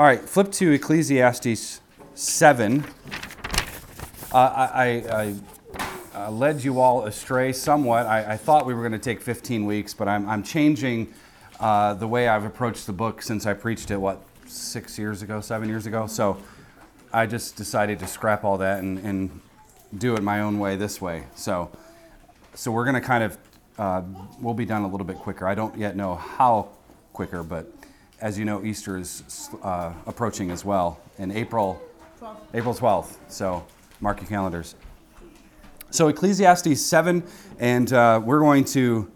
All right, flip to Ecclesiastes 7. Uh, I, I, I uh, led you all astray somewhat. I, I thought we were going to take 15 weeks, but I'm, I'm changing uh, the way I've approached the book since I preached it, what, six years ago, seven years ago? So I just decided to scrap all that and, and do it my own way this way. So, so we're going to kind of, uh, we'll be done a little bit quicker. I don't yet know how quicker, but as you know, Easter is uh, approaching as well in April, 12th. April 12th. So mark your calendars. So Ecclesiastes 7, and uh, we're going to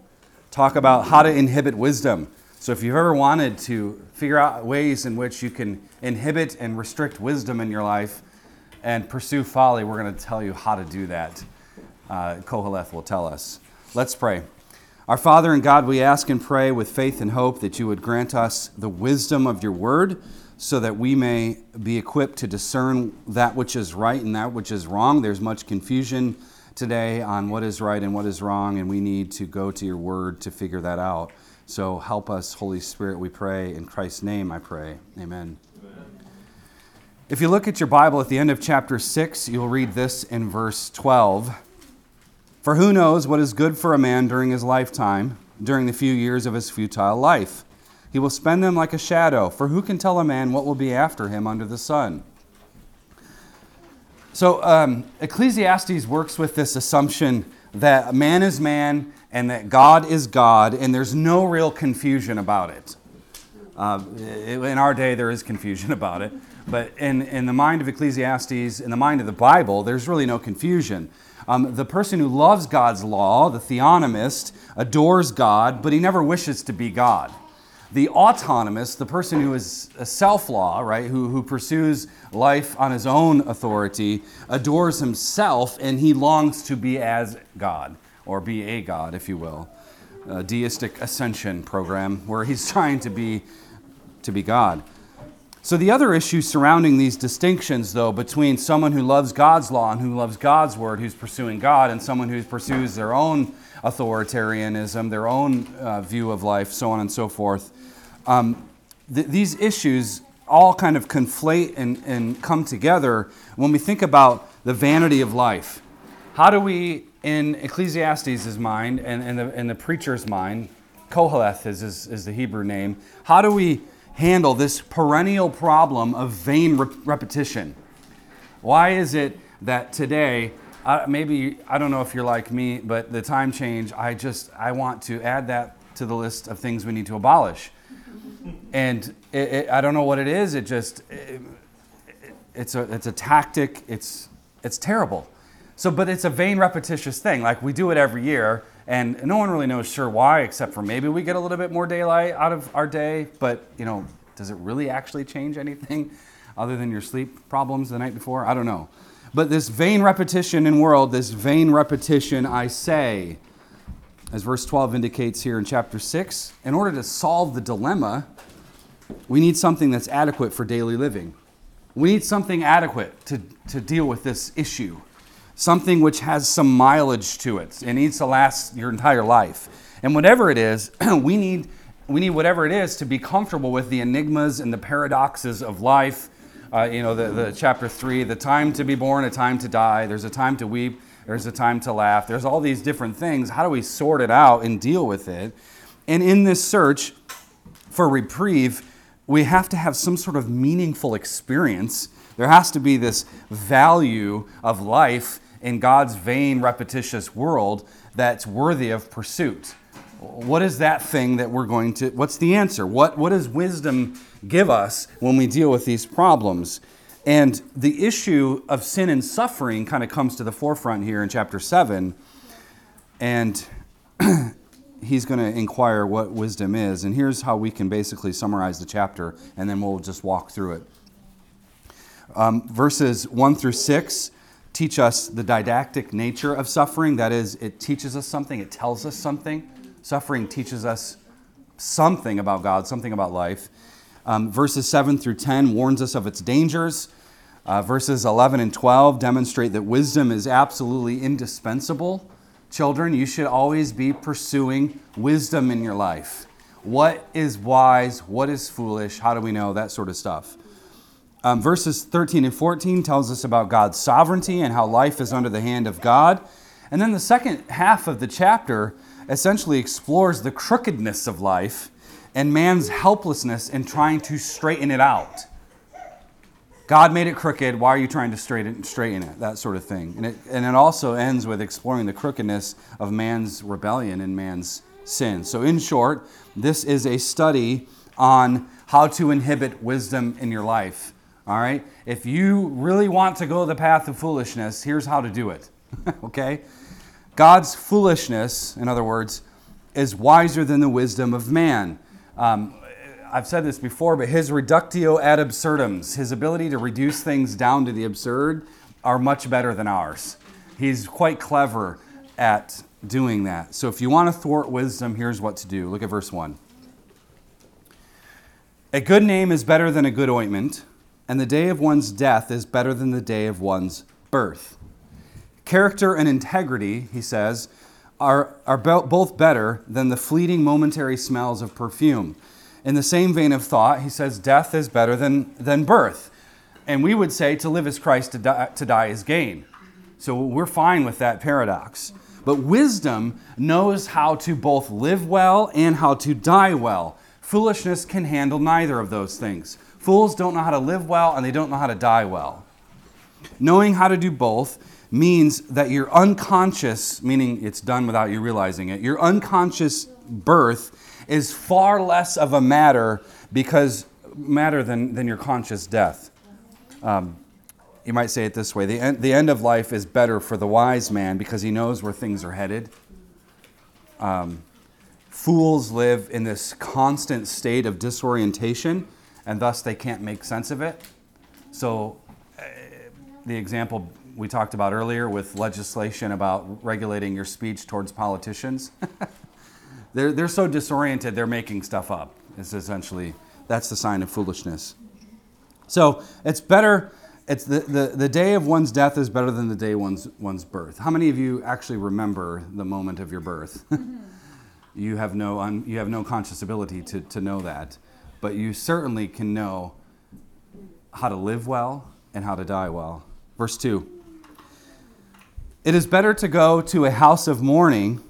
talk about how to inhibit wisdom. So if you've ever wanted to figure out ways in which you can inhibit and restrict wisdom in your life and pursue folly, we're going to tell you how to do that. Uh, Koheleth will tell us. Let's pray. Our Father and God, we ask and pray with faith and hope that you would grant us the wisdom of your word so that we may be equipped to discern that which is right and that which is wrong. There's much confusion today on what is right and what is wrong, and we need to go to your word to figure that out. So help us, Holy Spirit, we pray. In Christ's name, I pray. Amen. Amen. If you look at your Bible at the end of chapter 6, you'll read this in verse 12. For who knows what is good for a man during his lifetime, during the few years of his futile life? He will spend them like a shadow, for who can tell a man what will be after him under the sun? So, um, Ecclesiastes works with this assumption that man is man and that God is God, and there's no real confusion about it. Uh, in our day, there is confusion about it, but in, in the mind of Ecclesiastes, in the mind of the Bible, there's really no confusion. Um, the person who loves God's law, the theonomist, adores God, but he never wishes to be God. The autonomist, the person who is a self law, right, who, who pursues life on his own authority, adores himself and he longs to be as God, or be a God, if you will. A deistic ascension program where he's trying to be, to be God. So, the other issue surrounding these distinctions, though, between someone who loves God's law and who loves God's word, who's pursuing God, and someone who pursues their own authoritarianism, their own uh, view of life, so on and so forth, um, th- these issues all kind of conflate and, and come together when we think about the vanity of life. How do we, in Ecclesiastes' mind and, and, the, and the preacher's mind, Koheleth is, is, is the Hebrew name, how do we handle this perennial problem of vain re- repetition. Why is it that today, uh, maybe, I don't know if you're like me, but the time change, I just, I want to add that to the list of things we need to abolish. And it, it, I don't know what it is, it just, it, it's, a, it's a tactic, it's, it's terrible. So, but it's a vain, repetitious thing. Like we do it every year, and no one really knows sure why, except for maybe we get a little bit more daylight out of our day. But you know, does it really actually change anything other than your sleep problems the night before? I don't know. But this vain repetition in world, this vain repetition, I say, as verse 12 indicates here in chapter 6, in order to solve the dilemma, we need something that's adequate for daily living. We need something adequate to, to deal with this issue something which has some mileage to it. It needs to last your entire life. And whatever it is, we need, we need whatever it is to be comfortable with the enigmas and the paradoxes of life. Uh, you know, the, the chapter three, the time to be born, a time to die. There's a time to weep. There's a time to laugh. There's all these different things. How do we sort it out and deal with it? And in this search for reprieve, we have to have some sort of meaningful experience. There has to be this value of life in God's vain, repetitious world that's worthy of pursuit? What is that thing that we're going to, what's the answer? What, what does wisdom give us when we deal with these problems? And the issue of sin and suffering kind of comes to the forefront here in chapter 7. And he's going to inquire what wisdom is. And here's how we can basically summarize the chapter, and then we'll just walk through it. Um, verses 1 through 6 teach us the didactic nature of suffering. That is, it teaches us something, it tells us something. Suffering teaches us something about God, something about life. Um, verses 7 through 10 warns us of its dangers. Uh, verses 11 and 12 demonstrate that wisdom is absolutely indispensable. Children, you should always be pursuing wisdom in your life. What is wise? What is foolish? How do we know? That sort of stuff. Um, verses 13 and 14 tells us about God's sovereignty and how life is under the hand of God. And then the second half of the chapter essentially explores the crookedness of life and man's helplessness in trying to straighten it out. God made it crooked. Why are you trying to straighten, straighten it? That sort of thing. And it, and it also ends with exploring the crookedness of man's rebellion and man's sin. So, in short, this is a study on how to inhibit wisdom in your life. All right? If you really want to go the path of foolishness, here's how to do it. okay? God's foolishness, in other words, is wiser than the wisdom of man. Um, I've said this before, but his reductio ad absurdums, his ability to reduce things down to the absurd, are much better than ours. He's quite clever at doing that. So if you want to thwart wisdom, here's what to do. Look at verse 1. A good name is better than a good ointment, and the day of one's death is better than the day of one's birth. Character and integrity, he says, are, are both better than the fleeting momentary smells of perfume. In the same vein of thought, he says death is better than, than birth. And we would say to live is Christ, to die, to die is gain. So we're fine with that paradox. But wisdom knows how to both live well and how to die well. Foolishness can handle neither of those things. Fools don't know how to live well and they don't know how to die well. Knowing how to do both means that your unconscious, meaning it's done without you realizing it, your unconscious birth is far less of a matter because matter than, than your conscious death. Um, you might say it this way the end, the end of life is better for the wise man because he knows where things are headed. Um, fools live in this constant state of disorientation and thus they can't make sense of it. So, uh, the example we talked about earlier with legislation about regulating your speech towards politicians. they're, they're so disoriented, they're making stuff up. It's essentially, that's the sign of foolishness. So it's better, it's the, the, the day of one's death is better than the day one's, one's birth. How many of you actually remember the moment of your birth? you, have no you have no conscious ability to, to know that, but you certainly can know how to live well and how to die well. Verse 2 It is better to go to a house of mourning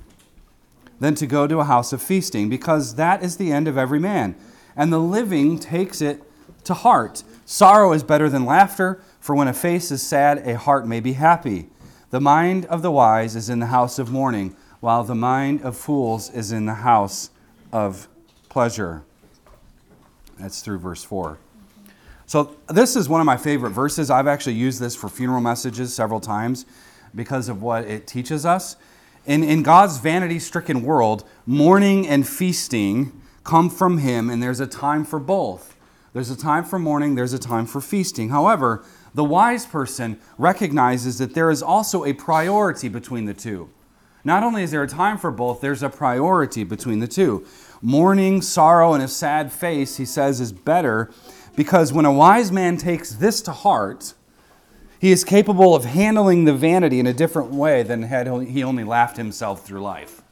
than to go to a house of feasting, because that is the end of every man. And the living takes it to heart. Sorrow is better than laughter, for when a face is sad, a heart may be happy. The mind of the wise is in the house of mourning, while the mind of fools is in the house of pleasure. That's through verse 4. So, this is one of my favorite verses. I've actually used this for funeral messages several times because of what it teaches us. In, in God's vanity stricken world, mourning and feasting come from Him, and there's a time for both. There's a time for mourning, there's a time for feasting. However, the wise person recognizes that there is also a priority between the two. Not only is there a time for both, there's a priority between the two. Mourning, sorrow, and a sad face, he says, is better because when a wise man takes this to heart, he is capable of handling the vanity in a different way than had he only laughed himself through life.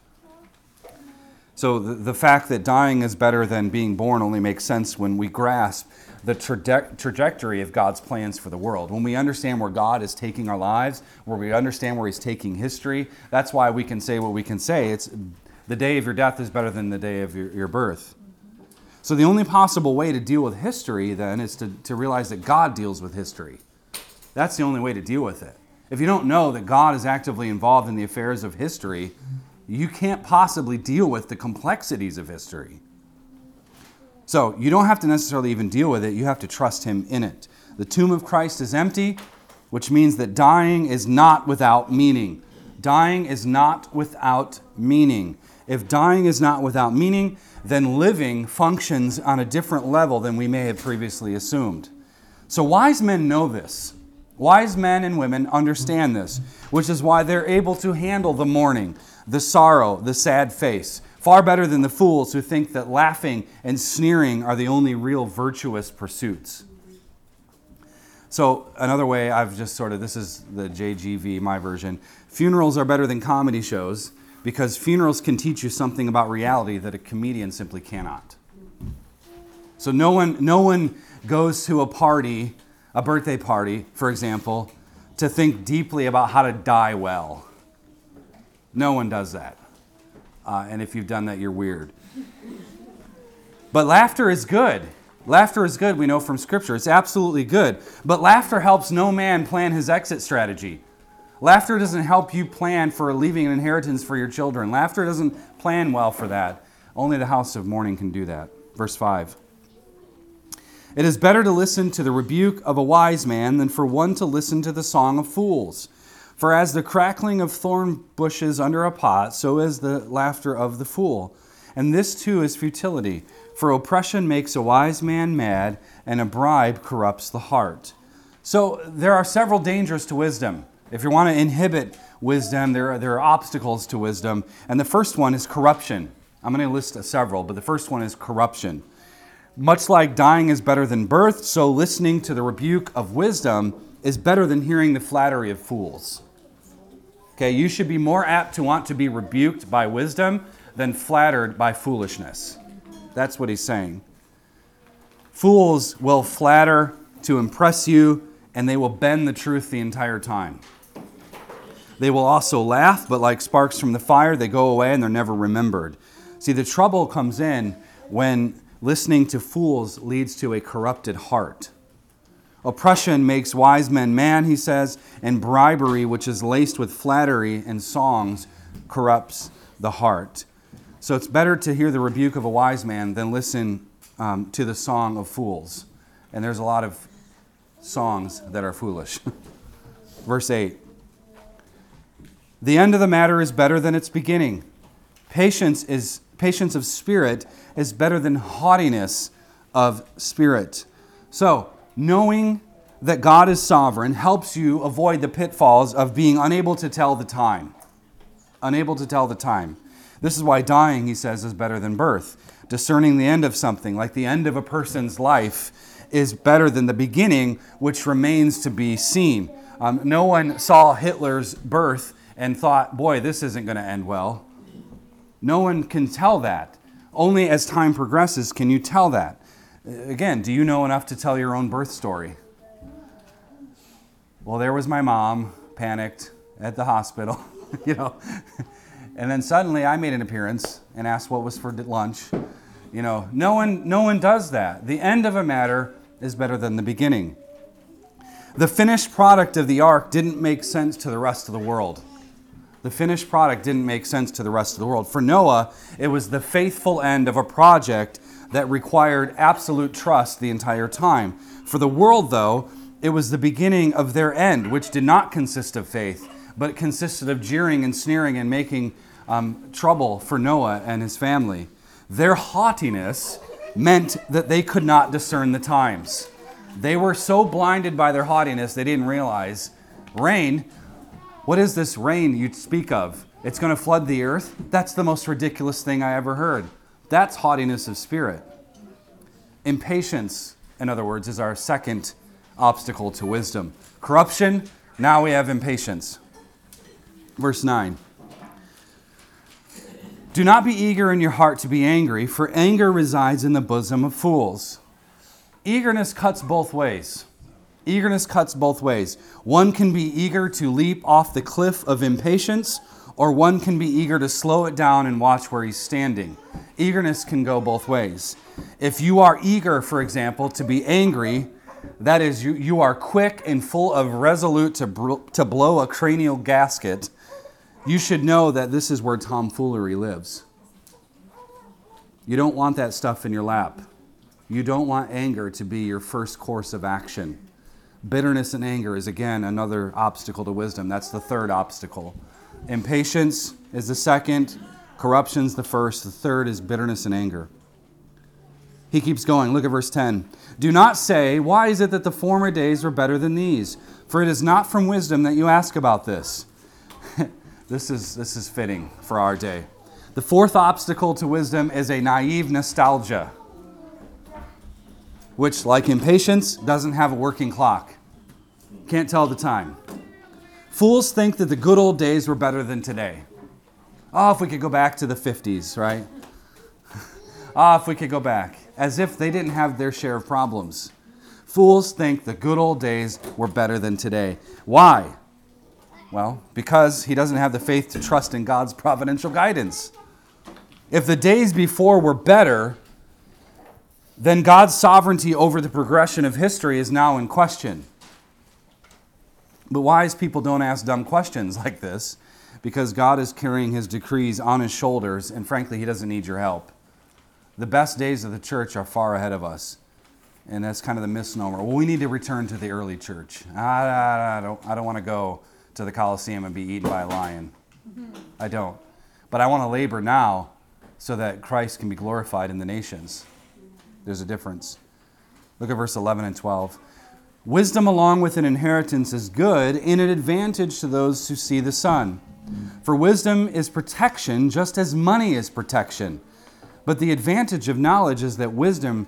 So the, the fact that dying is better than being born only makes sense when we grasp the traje- trajectory of God's plans for the world. When we understand where God is taking our lives, where we understand where He's taking history, that's why we can say what we can say. It's the day of your death is better than the day of your, your birth. So the only possible way to deal with history then is to, to realize that God deals with history. That's the only way to deal with it. If you don't know that God is actively involved in the affairs of history, you can't possibly deal with the complexities of history. So you don't have to necessarily even deal with it, you have to trust Him in it. The tomb of Christ is empty, which means that dying is not without meaning. Dying is not without meaning. If dying is not without meaning, then living functions on a different level than we may have previously assumed. So wise men know this. Wise men and women understand this, which is why they're able to handle the mourning, the sorrow, the sad face, far better than the fools who think that laughing and sneering are the only real virtuous pursuits. So, another way I've just sort of, this is the JGV, my version. Funerals are better than comedy shows, because funerals can teach you something about reality that a comedian simply cannot. So no one, no one goes to a party, a birthday party, for example, to think deeply about how to die well. No one does that. Uh, and if you've done that, you're weird. But laughter is good. Laughter is good, we know from Scripture. It's absolutely good. But laughter helps no man plan his exit strategy. Laughter doesn't help you plan for leaving an inheritance for your children. Laughter doesn't plan well for that. Only the house of mourning can do that. Verse 5. It is better to listen to the rebuke of a wise man than for one to listen to the song of fools. For as the crackling of thorn bushes under a pot, so is the laughter of the fool. And this too is futility. For oppression makes a wise man mad, and a bribe corrupts the heart. So there are several dangers to wisdom. If you want to inhibit wisdom, there are, there are obstacles to wisdom. And the first one is corruption. I'm going to list several, but the first one is corruption. Much like dying is better than birth, so listening to the rebuke of wisdom is better than hearing the flattery of fools. Okay, you should be more apt to want to be rebuked by wisdom than flattered by foolishness. That's what he's saying. Fools will flatter to impress you, and they will bend the truth the entire time. They will also laugh, but like sparks from the fire, they go away and they're never remembered. See, the trouble comes in when listening to fools leads to a corrupted heart. Oppression makes wise men man, he says, and bribery, which is laced with flattery and songs, corrupts the heart. So it's better to hear the rebuke of a wise man than listen um, to the song of fools. And there's a lot of songs that are foolish. Verse 8 The end of the matter is better than its beginning. Patience, is, patience of spirit is better than haughtiness of spirit. So, knowing that God is sovereign helps you avoid the pitfalls of being unable to tell the time. Unable to tell the time. This is why dying, he says, is better than birth. Discerning the end of something, like the end of a person's life, is better than the beginning, which remains to be seen. Um, no one saw Hitler's birth and thought, boy, this isn't going to end well. No one can tell that. Only as time progresses can you tell that. Again, do you know enough to tell your own birth story? Well, there was my mom, panicked at the hospital, you know. And then suddenly I made an appearance and asked what was for lunch. You know, no one, no one does that. The end of a matter is better than the beginning. The finished product of the ark didn't make sense to the rest of the world. The finished product didn't make sense to the rest of the world. For Noah, it was the faithful end of a project that required absolute trust the entire time. For the world, though, it was the beginning of their end, which did not consist of faith but consisted of jeering and sneering and making um, trouble for Noah and his family. Their haughtiness meant that they could not discern the times. They were so blinded by their haughtiness, they didn't realize rain. What is this rain you speak of? It's going to flood the earth? That's the most ridiculous thing I ever heard. That's haughtiness of spirit. Impatience, in other words, is our second obstacle to wisdom. Corruption, now we have impatience. Verse 9. Do not be eager in your heart to be angry, for anger resides in the bosom of fools. Eagerness cuts both ways. Eagerness cuts both ways. One can be eager to leap off the cliff of impatience, or one can be eager to slow it down and watch where he's standing. Eagerness can go both ways. If you are eager, for example, to be angry, that is, you, you are quick and full of resolute to, bro- to blow a cranial gasket you should know that this is where tomfoolery lives. You don't want that stuff in your lap. You don't want anger to be your first course of action. Bitterness and anger is again another obstacle to wisdom. That's the third obstacle. Impatience is the second, corruption's the first, the third is bitterness and anger. He keeps going. Look at verse 10. Do not say, Why is it that the former days were better than these? For it is not from wisdom that you ask about this. This is, this is fitting for our day. The fourth obstacle to wisdom is a naive nostalgia, which, like impatience, doesn't have a working clock. Can't tell the time. Fools think that the good old days were better than today. Oh, if we could go back to the 50s, right? Ah, oh, if we could go back. As if they didn't have their share of problems. Fools think the good old days were better than today. Why? Well, because he doesn't have the faith to trust in God's providential guidance. If the days before were better, then God's sovereignty over the progression of history is now in question. But wise people don't ask dumb questions like this because God is carrying his decrees on his shoulders, and frankly, he doesn't need your help. The best days of the church are far ahead of us. And that's kind of the misnomer. Well, we need to return to the early church. I, don't, I don't want to go to the Colosseum and be eaten by a lion. Mm-hmm. I don't. But I want to labor now so that Christ can be glorified in the nations. There's a difference. Look at verse 11 and 12. Wisdom along with an inheritance is good and an advantage to those who see the sun. For wisdom is protection just as money is protection. But the advantage of knowledge is that wisdom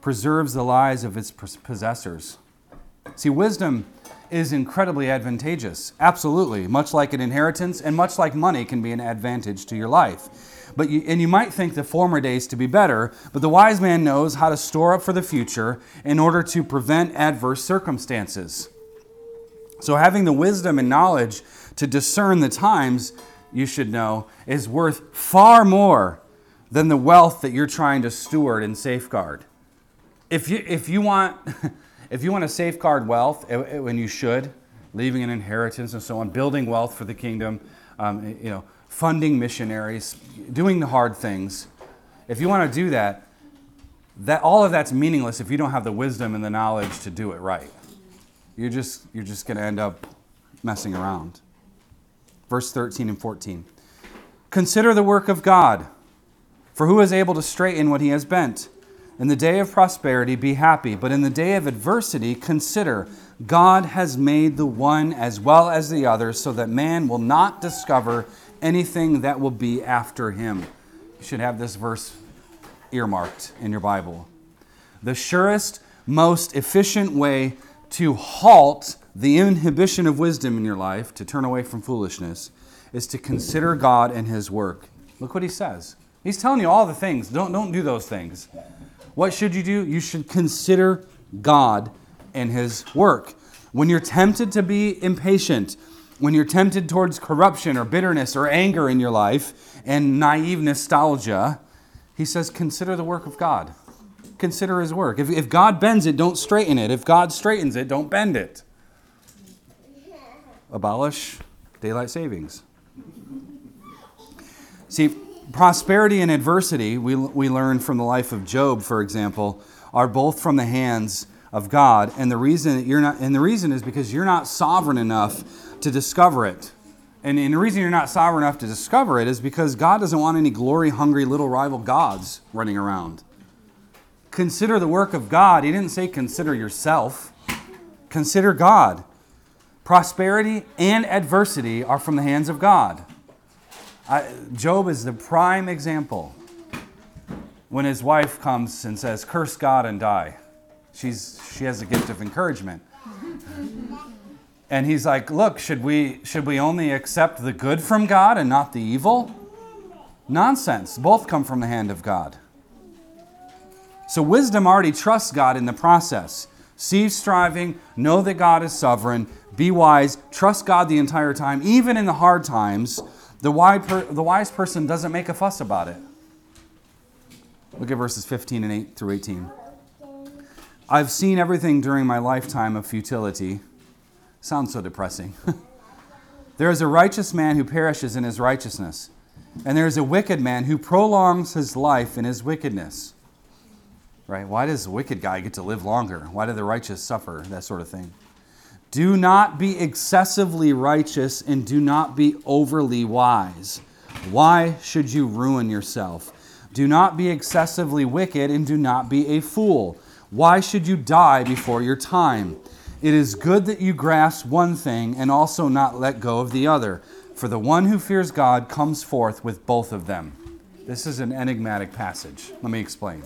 preserves the lives of its possessors. See, wisdom is incredibly advantageous. Absolutely. Much like an inheritance and much like money can be an advantage to your life. But you, and you might think the former days to be better, but the wise man knows how to store up for the future in order to prevent adverse circumstances. So having the wisdom and knowledge to discern the times, you should know, is worth far more than the wealth that you're trying to steward and safeguard. If you, if you want if you want to safeguard wealth, when you should, leaving an inheritance and so on, building wealth for the kingdom, um, you know, funding missionaries, doing the hard things. If you want to do that, that all of that's meaningless if you don't have the wisdom and the knowledge to do it right. You're just you're just going to end up messing around. Verse 13 and 14. Consider the work of God, for who is able to straighten what he has bent? In the day of prosperity, be happy, but in the day of adversity, consider God has made the one as well as the other, so that man will not discover anything that will be after him. You should have this verse earmarked in your Bible. The surest, most efficient way to halt the inhibition of wisdom in your life, to turn away from foolishness, is to consider God and his work. Look what he says. He's telling you all the things. Don't, don't do those things. What should you do? You should consider God and His work. When you're tempted to be impatient, when you're tempted towards corruption or bitterness or anger in your life and naive nostalgia, he says, consider the work of God. Consider his work. If, if God bends it, don't straighten it. If God straightens it, don't bend it. Abolish daylight savings. See, prosperity and adversity, we, we learn from the life of Job, for example, are both from the hands of God. And the reason you're not, and the reason is because you're not sovereign enough to discover it. And, and the reason you're not sovereign enough to discover it is because God doesn't want any glory hungry little rival gods running around. Consider the work of God. He didn't say consider yourself. Consider God. Prosperity and adversity are from the hands of God. I, Job is the prime example when his wife comes and says, Curse God and die. She's, she has a gift of encouragement. And he's like, Look, should we, should we only accept the good from God and not the evil? Nonsense. Both come from the hand of God. So wisdom already trusts God in the process. Cease striving, know that God is sovereign, be wise, trust God the entire time, even in the hard times the wise, per, the wise person doesn't make a fuss about it. Look at verses 15 and 8 through 18. I've seen everything during my lifetime of futility. Sounds so depressing. there is a righteous man who perishes in his righteousness, and there is a wicked man who prolongs his life in his wickedness. Right? Why does the wicked guy get to live longer? Why do the righteous suffer? That sort of thing. Do not be excessively righteous and do not be overly wise. Why should you ruin yourself? Do not be excessively wicked and do not be a fool. Why should you die before your time? It is good that you grasp one thing and also not let go of the other, for the one who fears God comes forth with both of them. This is an enigmatic passage. Let me explain.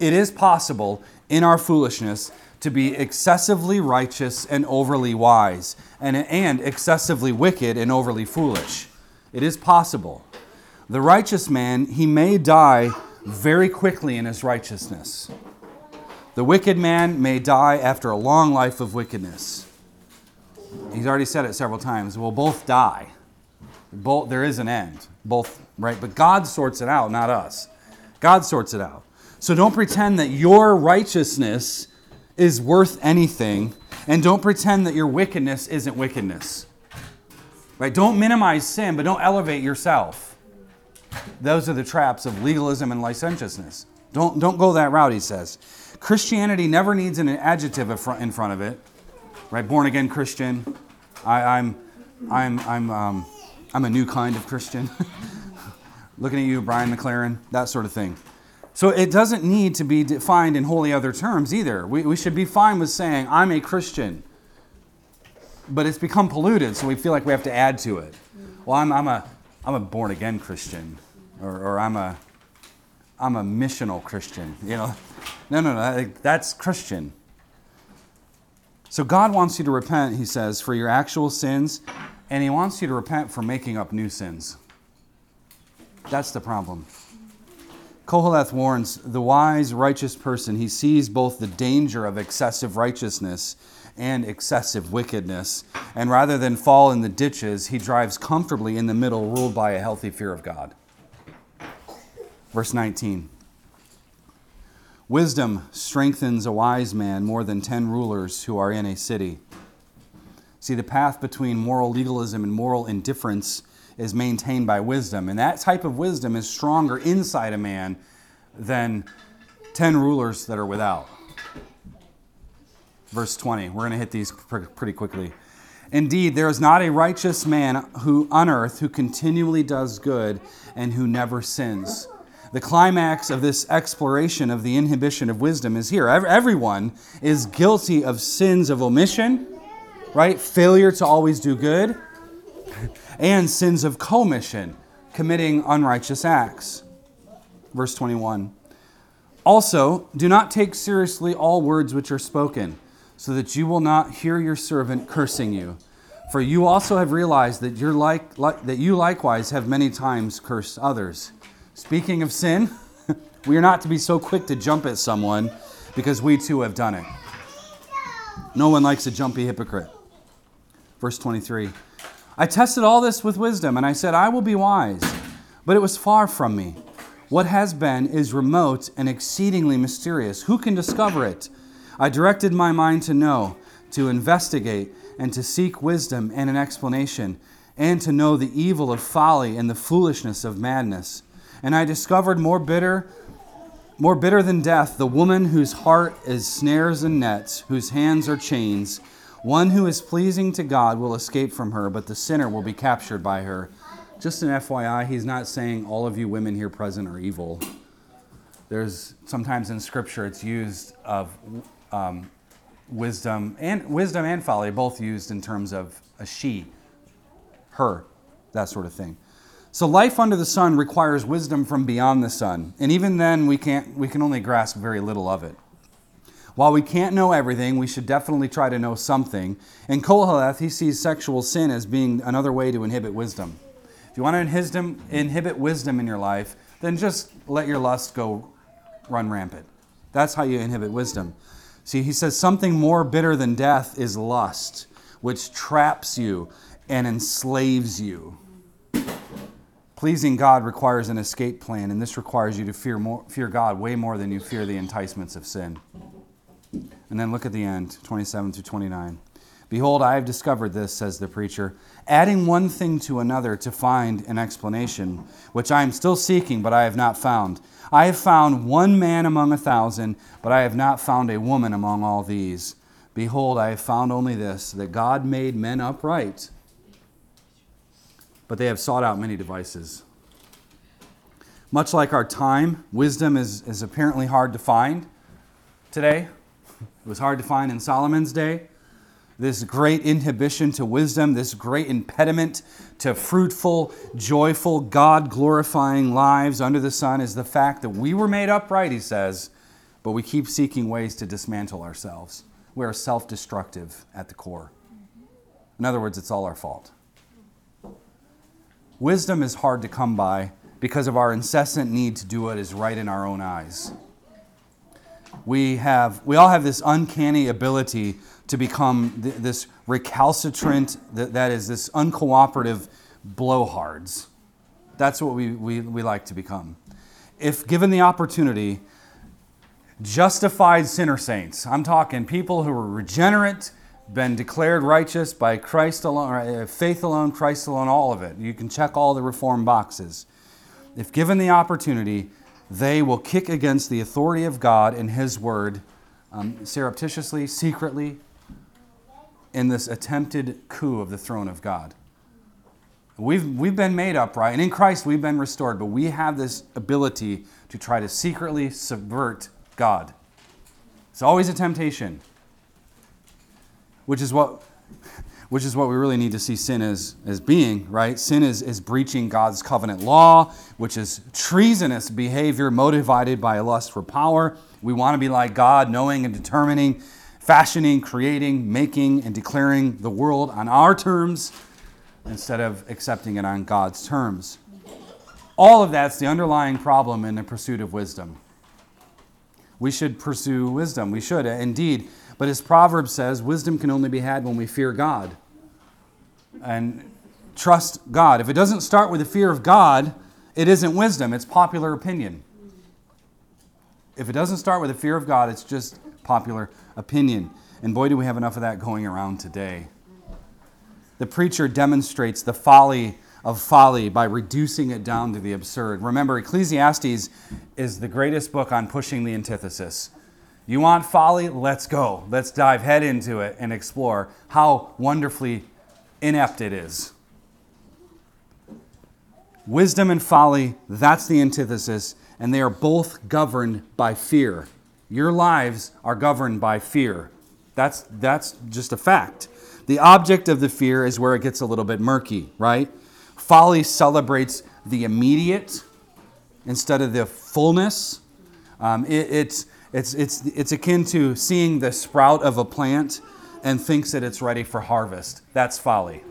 It is possible in our foolishness to be excessively righteous and overly wise, and, and excessively wicked and overly foolish. It is possible. The righteous man, he may die very quickly in his righteousness. The wicked man may die after a long life of wickedness. He's already said it several times. We'll both die. Both, there is an end. Both, right? But God sorts it out, not us. God sorts it out. So don't pretend that your righteousness is worth anything, and don't pretend that your wickedness isn't wickedness. Right? Don't minimize sin, but don't elevate yourself. Those are the traps of legalism and licentiousness. Don't, don't go that route, he says. Christianity never needs an adjective in front of it. Right? Born again Christian. I, am I'm, I'm, I'm, um, I'm a new kind of Christian. Looking at you, Brian McLaren, that sort of thing. So it doesn't need to be defined in wholly other terms either. We, we should be fine with saying, I'm a Christian. But it's become polluted, so we feel like we have to add to it. Well, I'm, I'm, a, I'm a born again Christian, or, or I'm, a, I'm a missional Christian. You know, no, no, no, that's Christian. So God wants you to repent, he says, for your actual sins, and he wants you to repent for making up new sins. That's the problem. Koheleth warns the wise, righteous person, he sees both the danger of excessive righteousness and excessive wickedness. And rather than fall in the ditches, he drives comfortably in the middle, ruled by a healthy fear of God. Verse 19 Wisdom strengthens a wise man more than ten rulers who are in a city. See, the path between moral legalism and moral indifference is maintained by wisdom. And that type of wisdom is stronger inside a man than 10 rulers that are without. Verse 20. We're going to hit these pretty quickly. Indeed, there is not a righteous man who on earth who continually does good and who never sins. The climax of this exploration of the inhibition of wisdom is here. Everyone is guilty of sins of omission, right? Failure to always do good, and sins of commission, committing unrighteous acts. Verse 21. Also, do not take seriously all words which are spoken, so that you will not hear your servant cursing you. For you also have realized that, you're like, like that you likewise have many times cursed others. Speaking of sin, we are not to be so quick to jump at someone because we too have done it. No one likes a jumpy hypocrite. Verse 23. I tested all this with wisdom, and I said, I will be wise. But it was far from me. What has been is remote and exceedingly mysterious. Who can discover it? I directed my mind to know, to investigate, and to seek wisdom and an explanation, and to know the evil of folly and the foolishness of madness. And I discovered more bitter, more bitter than death, the woman whose heart is snares and nets, whose hands are chains one who is pleasing to God will escape from her, but the sinner will be captured by her. Just an FYI, he's not saying all of you women here present are evil. There's sometimes in Scripture it's used of um, wisdom and wisdom and folly, both used in terms of a she, her, that sort of thing. So life under the sun requires wisdom from beyond the sun, and even then we can't we can only grasp very little of it. While we can't know everything, we should definitely try to know something. In Koheleth, he sees sexual sin as being another way to inhibit wisdom. If you want to inhibit wisdom in your life, then just let your lust go run rampant. That's how you inhibit wisdom. See, he says something more bitter than death is lust, which traps you and enslaves you. Pleasing God requires an escape plan, and this requires you to fear, more, fear God way more than you fear the enticements of sin. And then look at the end, 27 through 29. Behold, I have discovered this, says the preacher, adding one thing to another to find an explanation, which I am still seeking, but I have not found. I have found one man among a thousand, but I have not found a woman among all these. Behold, I have found only this, that God made men upright, but they have sought out many devices. Much like our time, wisdom is, is apparently hard to find today. It was hard to find in Solomon's day. This great inhibition to wisdom, this great impediment to fruitful, joyful, God glorifying lives under the sun is the fact that we were made upright, he says, but we keep seeking ways to dismantle ourselves. We are self destructive at the core. In other words, it's all our fault. Wisdom is hard to come by because of our incessant need to do what is right in our own eyes. We, have, we all have this uncanny ability to become th- this recalcitrant, th- that is, this uncooperative blowhards. That's what we, we, we like to become. If given the opportunity, justified sinner saints, I'm talking people who are regenerate, been declared righteous by Christ alone, uh, faith alone, Christ alone, all of it. You can check all the reform boxes. If given the opportunity, they will kick against the authority of God and His Word um, surreptitiously, secretly, in this attempted coup of the throne of God. We've, we've been made upright, and in Christ we've been restored, but we have this ability to try to secretly subvert God. It's always a temptation, which is what, which is what we really need to see sin as, as being, right? Sin is, is breaching God's covenant law, which is treasonous behavior motivated by a lust for power. We want to be like God, knowing and determining, fashioning, creating, making, and declaring the world on our terms instead of accepting it on God's terms. All of that's the underlying problem in the pursuit of wisdom. We should pursue wisdom. We should, indeed. But as Proverbs says, wisdom can only be had when we fear God and trust God. If it doesn't start with the fear of God, it isn't wisdom, it's popular opinion. If it doesn't start with the fear of God, it's just popular opinion. And boy, do we have enough of that going around today. The preacher demonstrates the folly of folly by reducing it down to the absurd. Remember, Ecclesiastes is the greatest book on pushing the antithesis. You want folly? Let's go. Let's dive head into it and explore how wonderfully inept it is. Wisdom and folly, that's the antithesis, and they are both governed by fear. Your lives are governed by fear. That's, that's just a fact. The object of the fear is where it gets a little bit murky, right? Folly celebrates the immediate instead of the fullness. Um, it, it's, it's, it's, it's akin to seeing the sprout of a plant and thinks that it's ready for harvest. That's folly.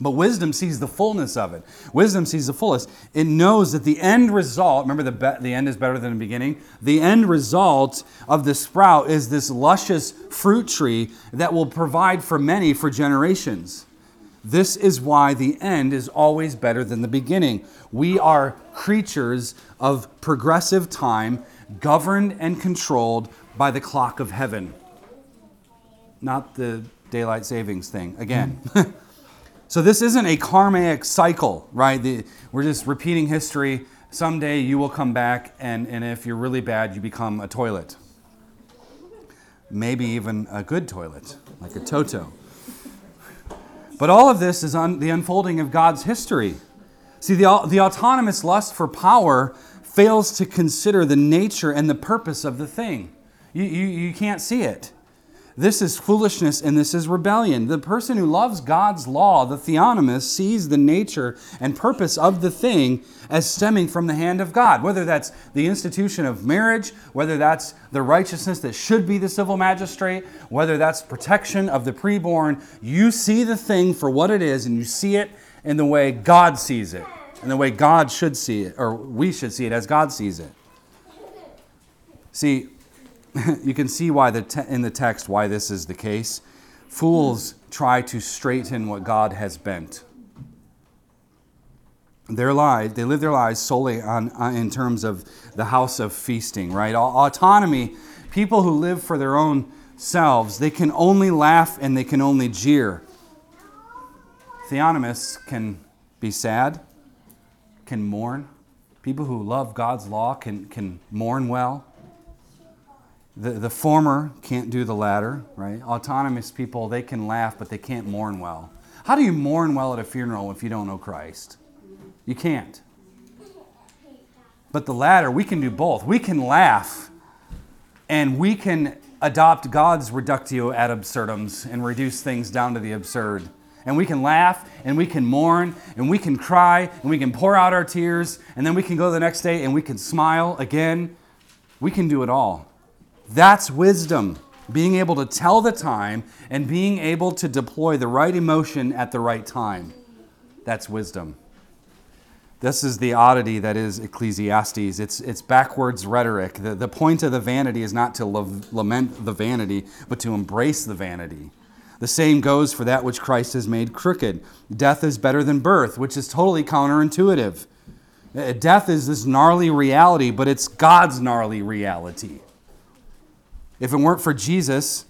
But wisdom sees the fullness of it. Wisdom sees the fullest. It knows that the end result, remember the, be, the end is better than the beginning? The end result of the sprout is this luscious fruit tree that will provide for many for generations. This is why the end is always better than the beginning. We are creatures of progressive time, governed and controlled by the clock of heaven, not the daylight savings thing. Again. Hmm. So this isn't a karmic cycle, right? The, we're just repeating history. Someday you will come back, and, and if you're really bad, you become a toilet. Maybe even a good toilet, like a Toto. But all of this is on the unfolding of God's history. See, the, the autonomous lust for power fails to consider the nature and the purpose of the thing. You, you, you can't see it. This is foolishness and this is rebellion. The person who loves God's law, the theonomist, sees the nature and purpose of the thing as stemming from the hand of God. Whether that's the institution of marriage, whether that's the righteousness that should be the civil magistrate, whether that's protection of the preborn, you see the thing for what it is and you see it in the way God sees it, in the way God should see it, or we should see it as God sees it. See, you can see why the te- in the text why this is the case. Fools try to straighten what God has bent. Their lives, they live their lives solely on, on, in terms of the house of feasting, right? Autonomy, people who live for their own selves, they can only laugh and they can only jeer. Theonomists can be sad, can mourn. People who love God's law can, can mourn well. The, the former can't do the latter, right? Autonomous people, they can laugh, but they can't mourn well. How do you mourn well at a funeral if you don't know Christ? You can't. But the latter, we can do both. We can laugh and we can adopt God's reductio ad absurdums and reduce things down to the absurd. And we can laugh and we can mourn and we can cry and we can pour out our tears and then we can go the next day and we can smile again. We can do it all. That's wisdom. Being able to tell the time and being able to deploy the right emotion at the right time. That's wisdom. This is the oddity that is Ecclesiastes. It's, it's backwards rhetoric. The, the point of the vanity is not to lament the vanity, but to embrace the vanity. The same goes for that which Christ has made crooked. Death is better than birth, which is totally counterintuitive. Uh, death is this gnarly reality, but it's God's gnarly reality. If it weren't for Jesus,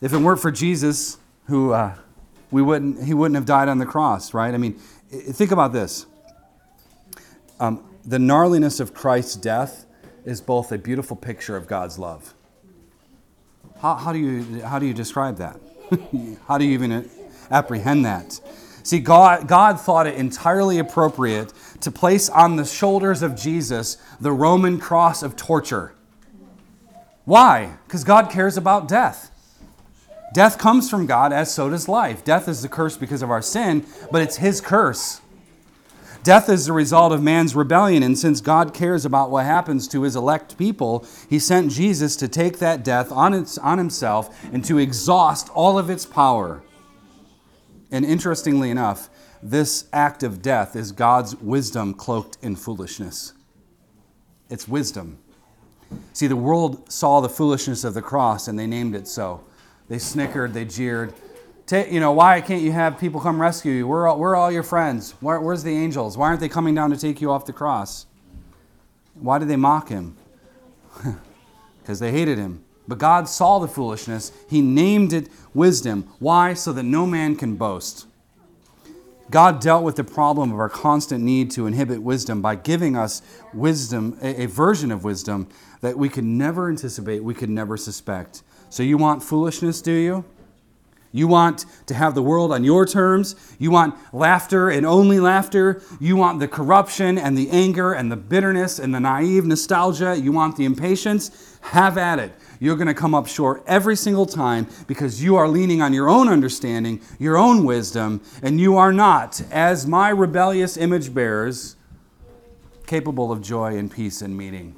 if it weren't for Jesus, who uh, we wouldn't, he wouldn't have died on the cross, right? I mean, Think about this. Um, the gnarliness of Christ's death is both a beautiful picture of God's love. How, how, do, you, how do you describe that? how do you even apprehend that? See, God, God thought it entirely appropriate to place on the shoulders of Jesus the Roman cross of torture. Why? Because God cares about death. Death comes from God, as so does life. Death is the curse because of our sin, but it's His curse. Death is the result of man's rebellion, and since God cares about what happens to His elect people, He sent Jesus to take that death on, its, on Himself and to exhaust all of its power. And interestingly enough, this act of death is God's wisdom cloaked in foolishness. It's wisdom. See, the world saw the foolishness of the cross and they named it so. They snickered, they jeered. You know, why can't you have people come rescue you? We're where are all your friends? Where, where's the angels? Why aren't they coming down to take you off the cross? Why did they mock him? Because they hated him. But God saw the foolishness. He named it wisdom. Why? So that no man can boast. God dealt with the problem of our constant need to inhibit wisdom by giving us wisdom, a, a version of wisdom that we could never anticipate, we could never suspect. So you want foolishness, do you? You want to have the world on your terms. You want laughter and only laughter. You want the corruption and the anger and the bitterness and the naive nostalgia. You want the impatience. Have at it. You're going to come up short every single time because you are leaning on your own understanding, your own wisdom, and you are not, as my rebellious image bearers, capable of joy and peace and meaning.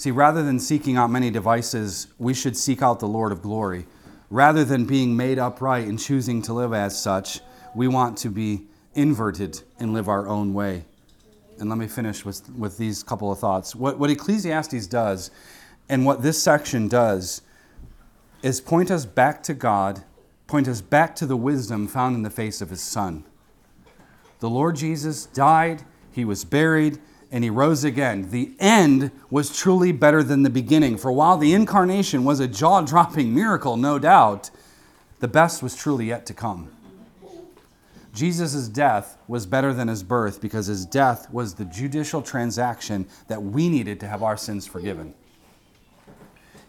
See, rather than seeking out many devices, we should seek out the Lord of glory. Rather than being made upright and choosing to live as such, we want to be inverted and live our own way. And let me finish with, with these couple of thoughts. What, what Ecclesiastes does, and what this section does, is point us back to God, point us back to the wisdom found in the face of his Son. The Lord Jesus died, he was buried, and he rose again. The end was truly better than the beginning. For while the incarnation was a jaw dropping miracle, no doubt, the best was truly yet to come. Jesus' death was better than his birth because his death was the judicial transaction that we needed to have our sins forgiven.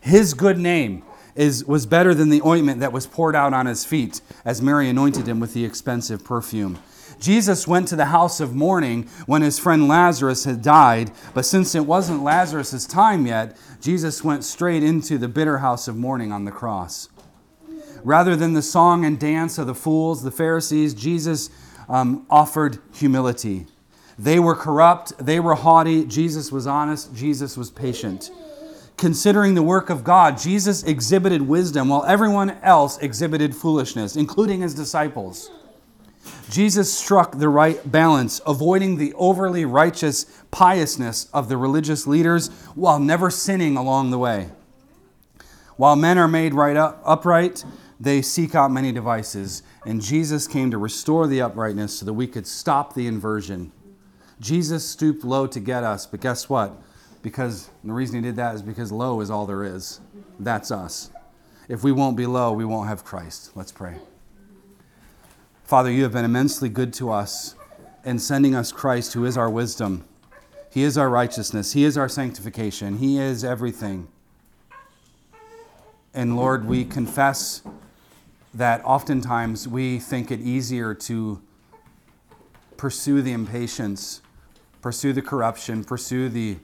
His good name is, was better than the ointment that was poured out on his feet as Mary anointed him with the expensive perfume. Jesus went to the house of mourning when his friend Lazarus had died, but since it wasn't Lazarus' time yet, Jesus went straight into the bitter house of mourning on the cross. Rather than the song and dance of the fools, the Pharisees, Jesus um, offered humility. They were corrupt, they were haughty. Jesus was honest, Jesus was patient. Considering the work of God, Jesus exhibited wisdom while everyone else exhibited foolishness, including his disciples. Jesus struck the right balance, avoiding the overly righteous piousness of the religious leaders while never sinning along the way. While men are made right up, upright, they seek out many devices, and Jesus came to restore the uprightness so that we could stop the inversion. Jesus stooped low to get us, but guess what? Because the reason he did that is because low is all there is. That's us. If we won't be low, we won't have Christ. Let's pray. Father, you have been immensely good to us in sending us Christ, who is our wisdom. He is our righteousness. He is our sanctification. He is everything. And Lord, we confess that oftentimes we think it easier to pursue the impatience, pursue the corruption, pursue the,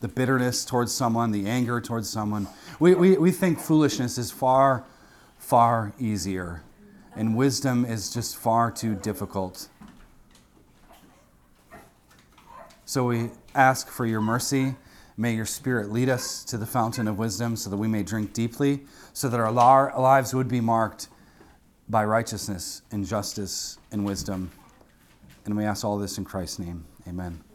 the bitterness towards someone, the anger towards someone. We, we, we think foolishness is far, far easier and wisdom is just far too difficult. So we ask for your mercy. May your Spirit lead us to the fountain of wisdom so that we may drink deeply, so that our lives would be marked by righteousness and justice and wisdom. And we ask all this in Christ's name. Amen.